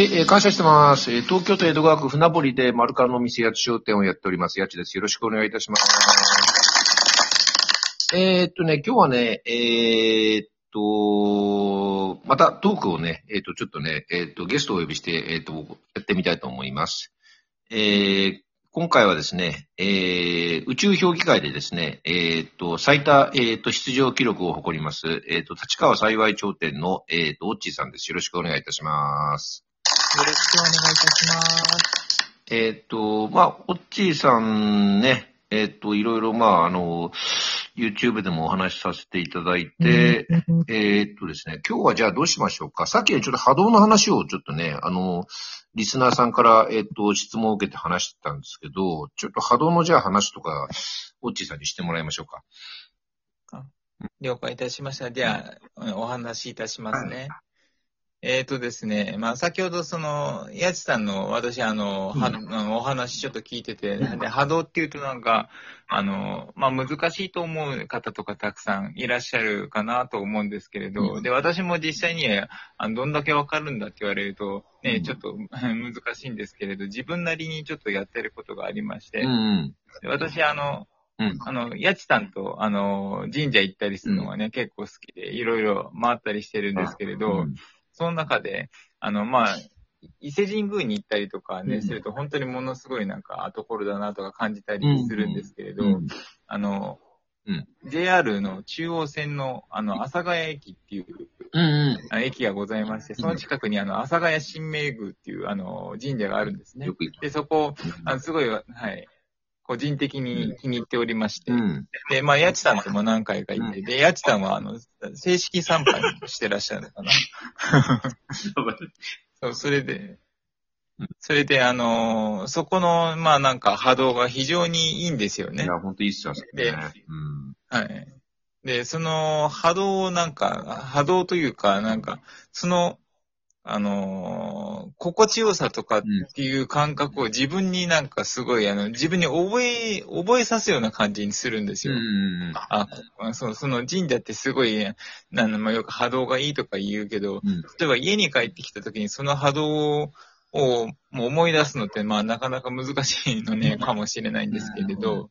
はい、えー感謝してます。えー東京都江戸川区船堀で丸カンのお店八千商店をやっております。八千です。よろしくお願いいたします。えーっとね、今日はね、えーっと、またトークをね、えっと、ちょっとね、えっと、ゲストをお呼びして、えっと、やってみたいと思います。え今回はですね、えー宇宙評議会でですね、えーっと、最多、えーっと、出場記録を誇ります、えっと、立川幸い頂点の、えっと、オッチーさんです。よろしくお願いいたします。よろしくお願いいたします。えーっと、まあ、オッチーさんね、えーっと、いろいろ、まあ、あの、YouTube でもお話しさせていただいて、うんえーっとですね、今日はじゃあどうしましょうか。さっきねちょっと波動の話をちょっとね、あの、リスナーさんから、えーっと、質問を受けて話してたんですけど、ちょっと波動のじゃあ話とか、オッチーさんにしてもらいましょうか。了解いたしました。では、お話しいたしますね。えーとですね、まあ、先ほどその、やちさんの、私、あの、はうん。お話ちょっと聞いてて、で波動っていうとなんか、あの、まあ、難しいと思う方とかたくさんいらっしゃるかなと思うんですけれど、うん。で、私も実際にあのどんだけわかるんだって言われると、ね、うん。ちょっと 難しいんですけれど、自分なりにちょっとやってることがありまして。で私、あの、うん。あの、やちさんと、あの、神社行ったりするのがね、結構好きで、いろいろ回ったりしてるんですけれど、うんその中で、あの、まあ、伊勢神宮に行ったりとかね、うん。すると、本当にものすごいなんか、ところだなとか感じたりするんですけれど、うん。あの、うん。JR の中央線の、あの、阿佐ヶ谷駅っていううんうん。あ駅がございまして、その近くに、あの、阿佐ヶ谷神明宮っていう、あの、神社があるんですね。よ。く言で、そこ、あのすごい、はい、個人的に気に入っておりまして、うん。で、まあ、やちさんとも何回か行って、で、やちさんは、あの、正式参拝してらっしゃるのかな。そう、それでうん、それで、あのーそこの、まあなんか波動が非常にいいんですよね。いや、ほんといいっすよね。でうん。はい。で、その波動をなんか、波動というか、なんか、その、あのー心地よさとかっていう感覚を自分になんかすごい、あの、自分に覚え、覚えさすような感じにするんですよ。うん。あ、こそう、その神社ってすごい、なんまあ、よく波動がいいとか言うけど、うん。例えば家に帰ってきた時にその波動をもう思い出すのって、まあなかなか難しいのね、かもしれないんですけれうんど、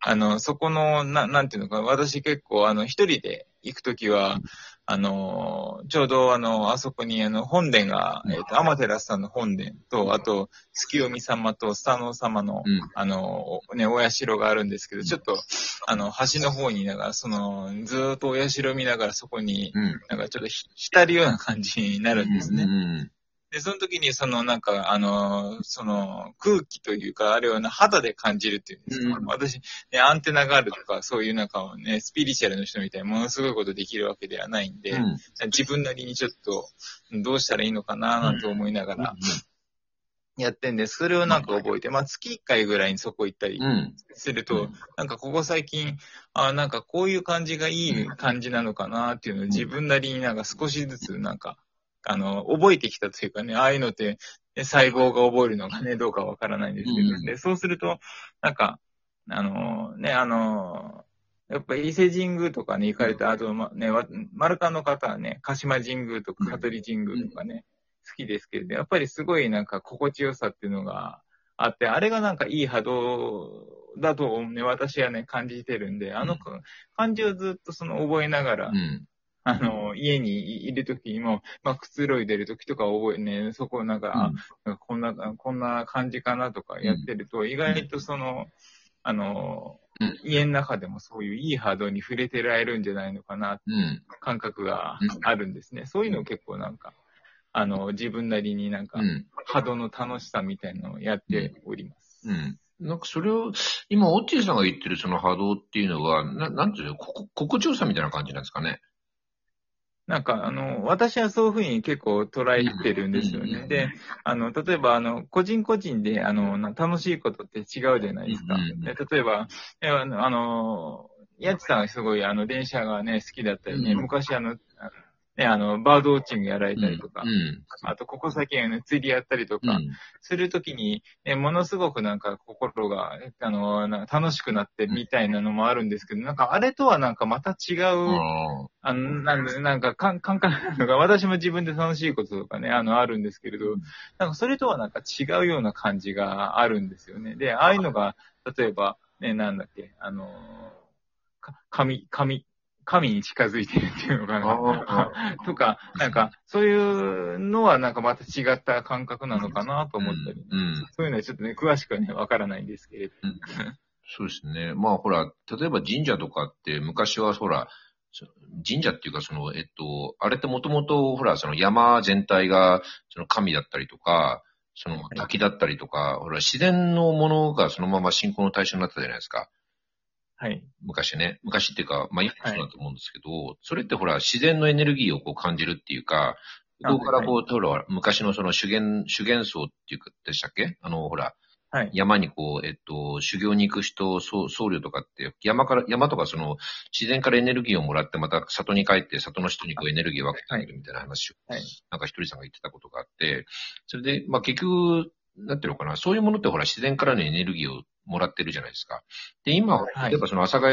あの、そこの、ななんていうのか、私結構、あの、一人で行くときは、あの、ちょうど、あの、あそこに、あの、本殿が、えっ、と、アマテラスさんの本殿と、あと、月読様とスタノ様の、うん。あの、おね、お社があるんですけど、ちょっと、あの、橋の方にいながら、その、ずーっとお社を見ながらそこに、うん。なんかちょっとひ浸るような感じになるんですね。ね。で、その時に、その、なんか、あの、その、空気というか、あれをな肌で感じるっていうんですか。うん私、ね、アンテナがあるとか、そういうなんかね、スピリチュアルの人みたいにものすごいことできるわけではないんで、うん。自分なりにちょっと、どうしたらいいのかな、なんて思いながらやってんで、それをなんか覚えて、まあ、月1回ぐらいにそこ行ったりうん。すると、なんかここ最近、あなんかこういう感じがいい感じなのかなっていうのを自分なりになんか少しずつなんか、あの、覚えてきたというかね、ああいうのって、ね細胞が覚えるのがね、どうかわからないんですけど、うん。で、そうすると、なんか、あの、ね、あの、やっぱり伊勢神宮とかに行かれた、あと、ま、ね、わ丸カンの方はね、鹿島神宮とか香取神宮とかね、好きですけれど、やっぱりすごいなんか心地よさっていうのがあって、あれがなんかいい波動だとね、私はね、感じてるんで、あの感じをずっとその覚えながら、うん。あの、家にいるときにも、まあ、くつろいでるときとか覚えね、そこをなんか、あこんな、こんな感じかなとかやってると、意外とその、あの、うん家の中でもそういういい波動に触れてられるんじゃないのかな、うん。感覚がうんあるんですね。そういうのを結構なんか、あの、自分なりになんかう、ん。波動の楽しさみたいなのをやっております。うん。なんかそれを、今、オッチーさんが言ってるその波動っていうのは、ななんていうの、ここ心地よさみたいな感じなんですかね。なんか、あの、私はそういうふうに結構捉えてるんですようんね。で、あの、例えば、あの、個人個人で、あの、な楽しいことって違うじゃないですか。うんで例えば、えあの、やつさんはすごい、あの、電車がね、好きだったりね、うん昔、あの、あね、あの、バードウォッチングやられたりとか、うん。あと、ここ最近、ね、釣りやったりとか、うん。するときに、ね、ものすごくなんか心が、あの、な楽しくなってみたいなのもあるんですけど、なんかあれとはなんかまた違う、ああの、なんで、なんか感感覚なのが、私も自分で楽しいこととかね、あの、あるんですけれど、なんかそれとはなんか違うような感じがあるんですよね。で、ああいうのが、例えば、ね、なんだっけ、あの、か神、神、神に近づいてるっていうのかな。とか、なんか、そういうのはなんかまた違った感覚なのかなと思ったり、うん。そういうのはちょっとね、詳しくはね、わからないんですけれど。そうですね。まあほら、例えば神社とかって昔はほら、そ神社っていうかその、えっと、あれってもともとほら、その山全体がその神だったりとか、その滝だったりとか、ほら、自然のものがそのまま信仰の対象になったじゃないですか。はい。昔ね。昔っていうか、まあ今だと思うんですけど、それってほら、自然のエネルギーをこう感じるっていうか、あそこからこう、ほら、昔のその修験、修験僧っていうか、でしたっけ？あの、ほら、はい。山にこう、えっと、修行に行く人、僧僧侶とかって、山から、山とかその、自然からエネルギーをもらって、また里に帰って、里の人にこうエネルギーを分けてあげるみたいな話を、はいなんかひとりさんが言ってたことがあって、それで、まあ結局、なんていうのかな、そういうものってほら、自然からのエネルギーをもらってるじゃないですか。で、今、はい例えばその、阿佐ヶ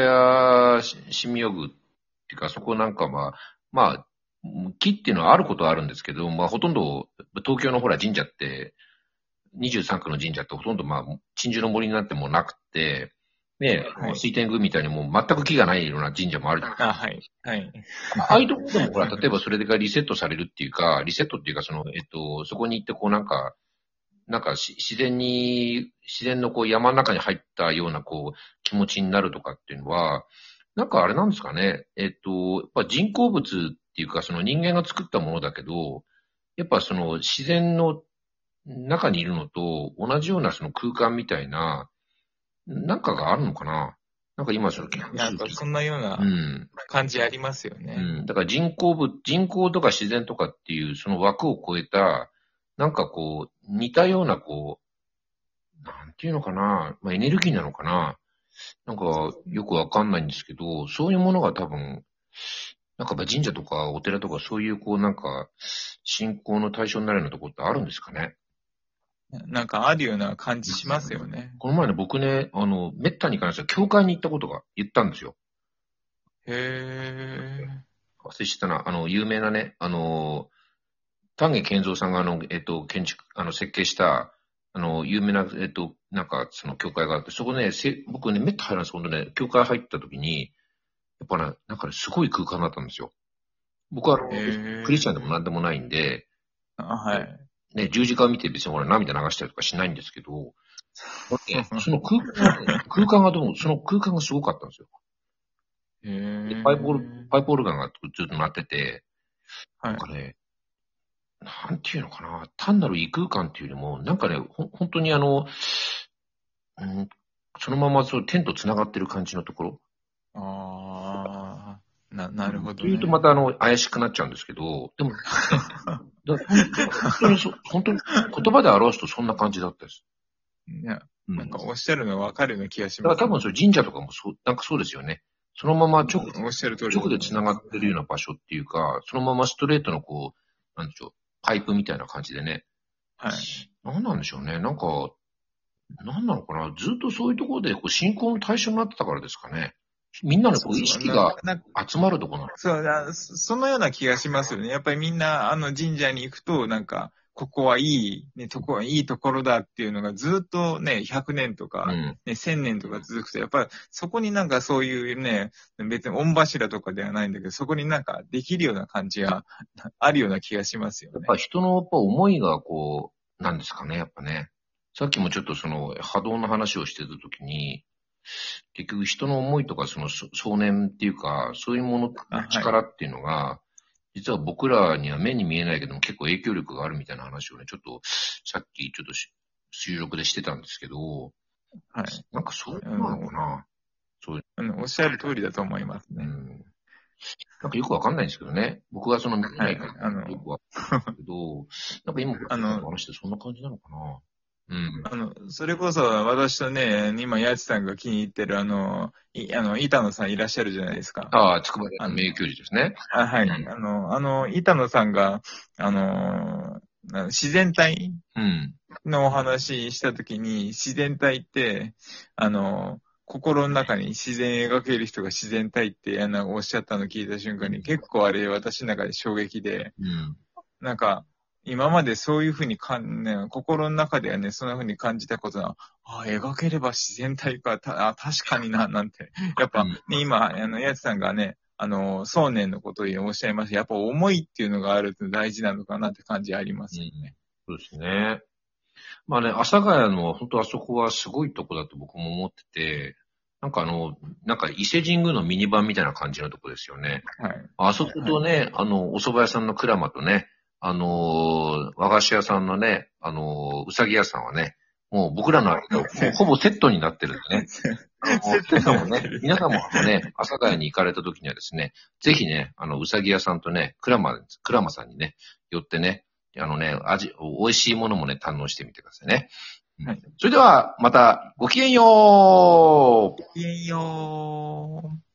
谷新妙宮っていうか、そこなんかは、まあ、木っていうのはあることはあるんですけど、まあほとんど、東京のほら神社って、23区の神社ってほとんどまあ、鎮守の森になってもなくて、ね、はい水天宮みたいにもう全く木がないような神社もあるじゃないですか。あ、はい。はい。ああいうところでもほら、例えばそれがリセットされるっていうか、リセットっていうか、その、えっと、そこに行ってこうなんか、なんかし自然に、自然のこう山の中に入ったようなこう気持ちになるとかっていうのは、なんかあれなんですかね。えっと、やっぱ人工物っていうか、その人間が作ったものだけど、やっぱその自然の中にいるのと同じようなその空間みたいな、なんかがあるのかな。なんか今その、なんかそんなようなうん。感じありますよね。うん。だから人工物、人工とか自然とかっていうその枠を超えた、なんかこう、似たようなこう、なんていうのかな、まあエネルギーなのかな。なんかよくわかんないんですけど、そういうものが多分、なんか神社とかお寺とかそういうこうなんか、信仰の対象になるようなところってあるんですかね。なんかあるような感じしますよね。この前ね、僕ね、あの、めったに関しては教会に行ったことが言ったんですよ。へ忘れしたな、あの、有名なね、あの、丹下健三さんがあの、えっと、建築、あの、設計した、あの、有名な、えっと、なんか、その教会があって、そこね、せ僕ね、めったに入らんです、本当ね、教会入った時に、やっぱね、なんかね、すごい空間だったんですよ。僕はクリスチャンでもなんでもないんで、ー。あはい。ね、十字架を見て別に俺涙流したりとかしないんですけど、ねその空間が、空間がどうも、その空間がすごかったんですよ。へー。パイプオル、パイプオルガンがずっと鳴ってて、はいなんかね、なんていうのかな、単なる異空間っていうよりも、なんかね、ほ本当にあの、うん、そのままそう天と繋がってる感じのところ。ああ、な、なるほど、ね。というとまたあの、怪しくなっちゃうんですけど、でも、だ本当にそ、本当に言葉で表すとそんな感じだったです。いや、うん。なんかだかおっしゃるのわかるような気がしらます。多分それ神社とかもそう、なんかそうですよね。そのまま直、おっしゃる通り。直で繋がってるような場所っていうか、そのままストレートのこう、なんでしょう、パイプみたいな感じでね。はい。なんなんでしょうね。なんか、なんなのかな。ずっとそういうところでこう信仰の対象になってたからですかね。みんなのこう意識が集まるところなの。そうだ、そそのような気がしますよね。やっぱりみんな、あの神社に行くと、なんか、ここはいい、ね、とこはいいところだっていうのがずっとね、100年とか、うん。ね、1000年とか続くと、やっぱりそこになんかそういうね、別に御柱とかではないんだけど、そこになんかできるような感じが あるような気がしますよね。やっぱ人のやっぱ思いがこう、なんですかね、やっぱね。さっきもちょっとその波動の話をしてたときに、結局人の思いとかそのそ少年っていうか、そういうもの力っていうのが、実は僕らには目に見えないけども結構影響力があるみたいな話をね、ちょっとさっきちょっとし収録でしてたんですけど、はい。なんかそういうのなのかな。あのおっしゃる通りだと思いますね。うん。なんかよくわかんないんですけどね。僕はその見てないから、よくわかんないけど、なんか今、あの話してそんな感じなのかな。うん。あの、それこそ私とね、今、やちさんが気に入ってるあの、いあの、板野さんいらっしゃるじゃないですか。ああ、筑波大の名教授ですね。あはい。うんあの、あの、板野さんが、あの、な自然体うん。のお話ししたときに、自然体って、あの、心の中に自然描ける人が自然体ってあのおっしゃったの聞いた瞬間に、結構あれ私の中で衝撃で、うん。なんか、今までそういうふうにかん、ね、心の中ではね、そんなふうに感じたことは、あ描ければ自然体か、たあ確かにな、なんて。やっぱ、うんね、今、あの、やつさんがね、あの、想念のことをおっしゃいました。やっぱ思いっていうのがあるって大事なのかなって感じありますよね。そうですね。まあね、阿佐ヶ谷の本当あそこはすごいとこだと僕も思ってて、なんかあの、なんか伊勢神宮のミニ版みたいな感じのとこですよね。はい。あそことね、あの、お蕎麦屋さんの鞍馬とね、あのー和菓子屋さんのね、あのーうさぎ屋さんはね、もう僕らの間、ほぼセットになってるんでね。皆さんもね、皆さんもね、阿佐ヶ谷に行かれた時にはですね、ぜひね、あの、うさぎ屋さんとね、鞍馬、鞍馬さんにね、寄ってね、あのね、味、美味しいものもね、堪能してみてくださいね。はいそれでは、また、ごきげんようごきげんよう。